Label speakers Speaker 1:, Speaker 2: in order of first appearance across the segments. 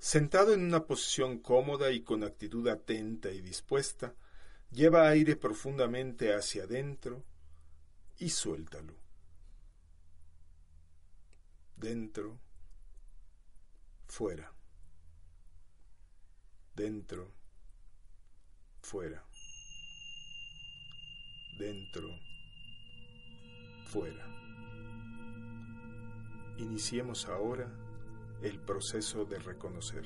Speaker 1: Sentado en una posición cómoda y con actitud atenta y dispuesta, lleva aire profundamente hacia adentro y suéltalo. Dentro, fuera. Dentro, fuera. Dentro, fuera. Iniciemos ahora el proceso de reconocer.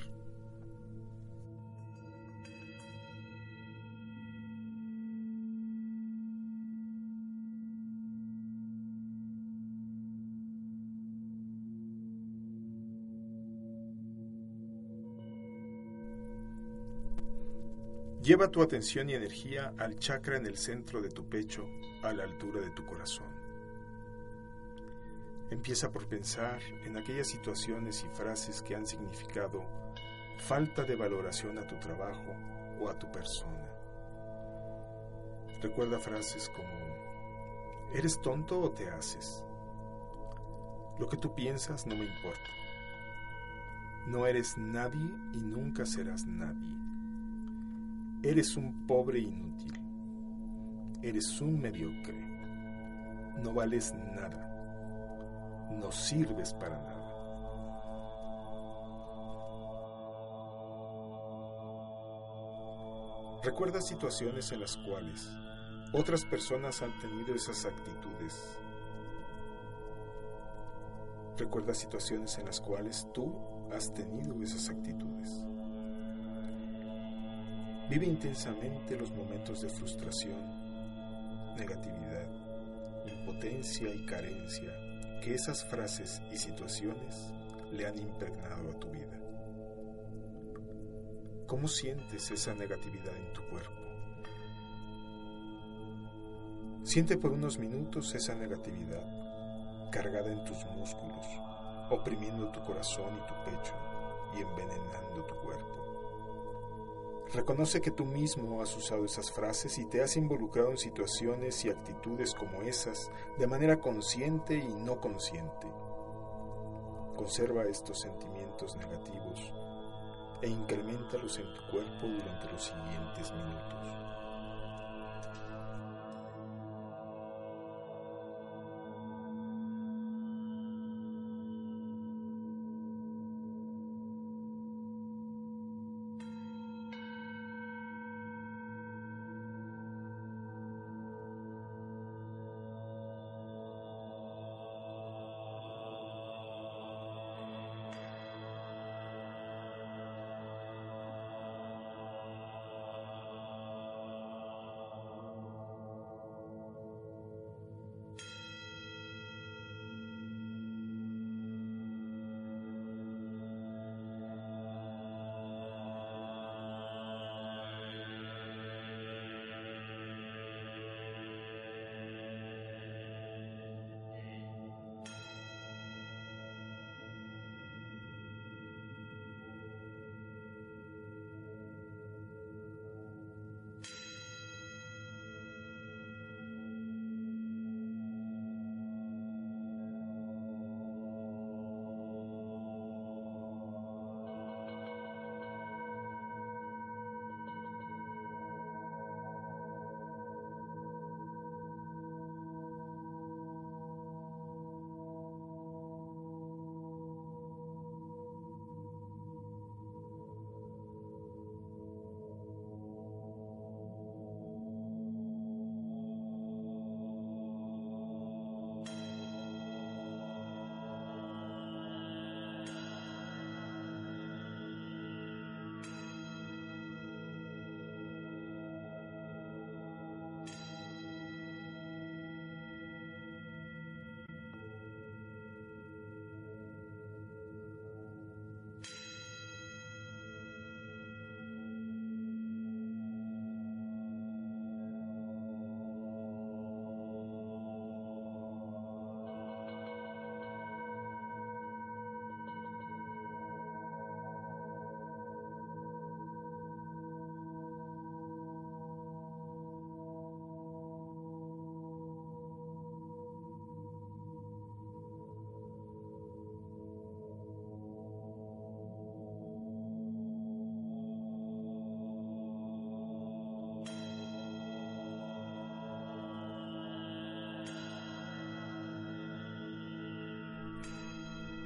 Speaker 1: Lleva tu atención y energía al chakra en el centro de tu pecho, a la altura de tu corazón. Empieza por pensar en aquellas situaciones y frases que han significado falta de valoración a tu trabajo o a tu persona. Recuerda frases como, ¿eres tonto o te haces? Lo que tú piensas no me importa. No eres nadie y nunca serás nadie. Eres un pobre inútil. Eres un mediocre. No vales nada no sirves para nada. Recuerda situaciones en las cuales otras personas han tenido esas actitudes. Recuerda situaciones en las cuales tú has tenido esas actitudes. Vive intensamente los momentos de frustración, negatividad, impotencia y carencia que esas frases y situaciones le han impregnado a tu vida. ¿Cómo sientes esa negatividad en tu cuerpo? Siente por unos minutos esa negatividad cargada en tus músculos, oprimiendo tu corazón y tu pecho y envenenando tu cuerpo. Reconoce que tú mismo has usado esas frases y te has involucrado en situaciones y actitudes como esas de manera consciente y no consciente. Conserva estos sentimientos negativos e incrementalos en tu cuerpo durante los siguientes minutos.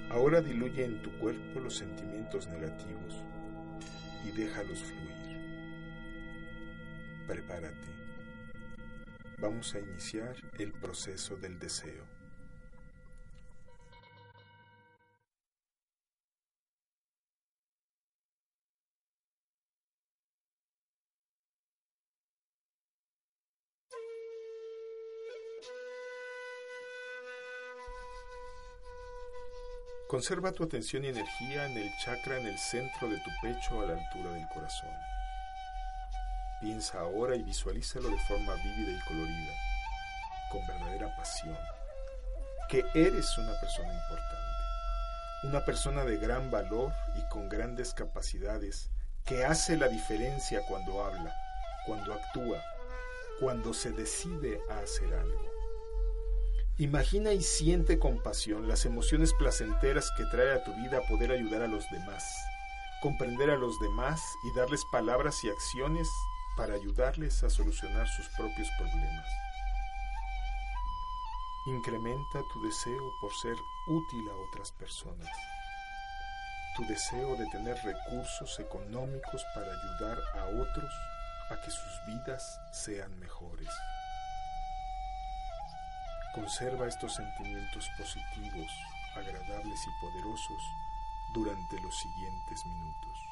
Speaker 1: Ahora diluye en tu cuerpo los sentimientos negativos y déjalos fluir. Prepárate. Vamos a iniciar el proceso del deseo. Conserva tu atención y energía en el chakra en el centro de tu pecho a la altura del corazón. Piensa ahora y visualízalo de forma vívida y colorida, con verdadera pasión, que eres una persona importante, una persona de gran valor y con grandes capacidades, que hace la diferencia cuando habla, cuando actúa, cuando se decide a hacer algo. Imagina y siente con pasión las emociones placenteras que trae a tu vida poder ayudar a los demás, comprender a los demás y darles palabras y acciones para ayudarles a solucionar sus propios problemas. Incrementa tu deseo por ser útil a otras personas, tu deseo de tener recursos económicos para ayudar a otros a que sus vidas sean mejores. Conserva estos sentimientos positivos, agradables y poderosos durante los siguientes minutos.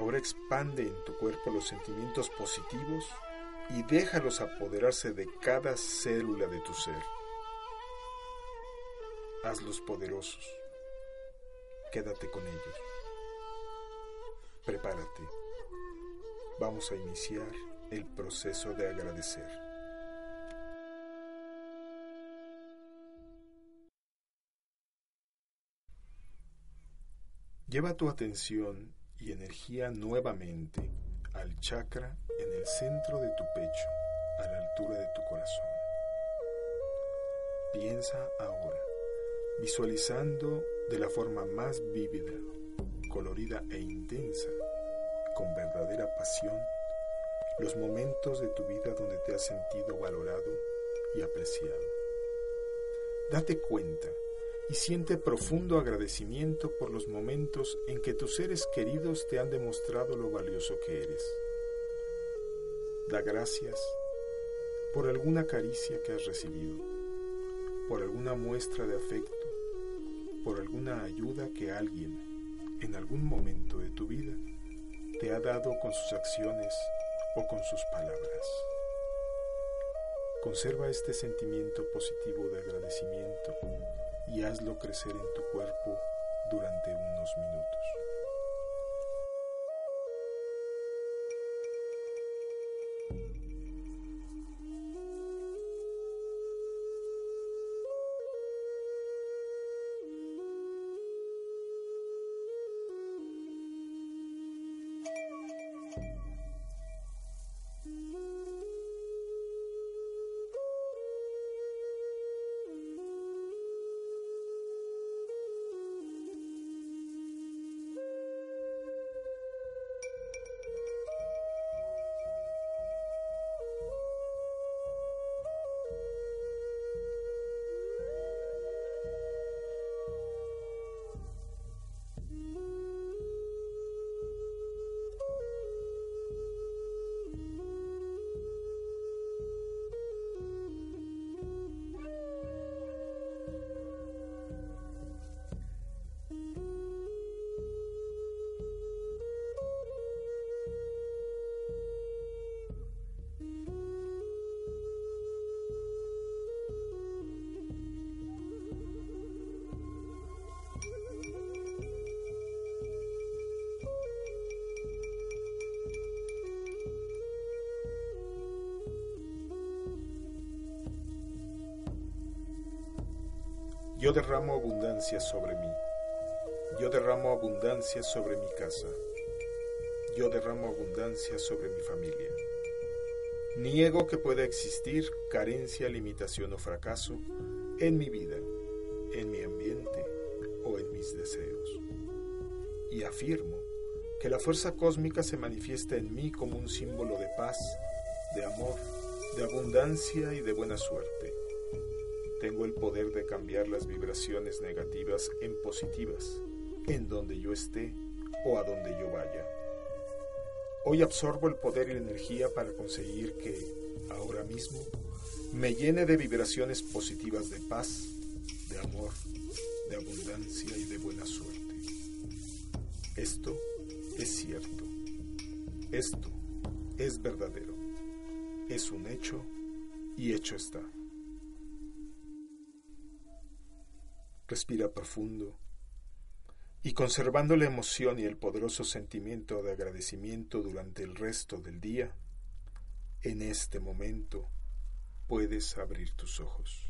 Speaker 1: Ahora expande en tu cuerpo los sentimientos positivos y déjalos apoderarse de cada célula de tu ser. Hazlos poderosos. Quédate con ellos. Prepárate. Vamos a iniciar el proceso de agradecer. Lleva tu atención y energía nuevamente al chakra en el centro de tu pecho, a la altura de tu corazón. Piensa ahora, visualizando de la forma más vívida, colorida e intensa, con verdadera pasión, los momentos de tu vida donde te has sentido valorado y apreciado. Date cuenta y siente profundo agradecimiento por los momentos en que tus seres queridos te han demostrado lo valioso que eres. Da gracias por alguna caricia que has recibido, por alguna muestra de afecto, por alguna ayuda que alguien, algún momento de tu vida te ha dado con sus acciones o con sus palabras. Conserva este sentimiento positivo de agradecimiento y hazlo crecer en tu cuerpo durante unos minutos. Yo derramo abundancia sobre mí. Yo derramo abundancia sobre mi casa. Yo derramo abundancia sobre mi familia. Niego que pueda existir carencia, limitación o fracaso en mi vida, en mi ambiente o en mis deseos. Y afirmo que la fuerza cósmica se manifiesta en mí como un símbolo de paz, de amor, de abundancia y de buena suerte tengo el poder de cambiar las vibraciones negativas en positivas, en donde yo esté o a donde yo vaya. Hoy absorbo el poder y la energía para conseguir que, ahora mismo, me llene de vibraciones positivas de paz, de amor, de abundancia y de buena suerte. Esto es cierto. Esto es verdadero. Es un hecho y hecho está. Respira profundo y conservando la emoción y el poderoso sentimiento de agradecimiento durante el resto del día, en este momento puedes abrir tus ojos.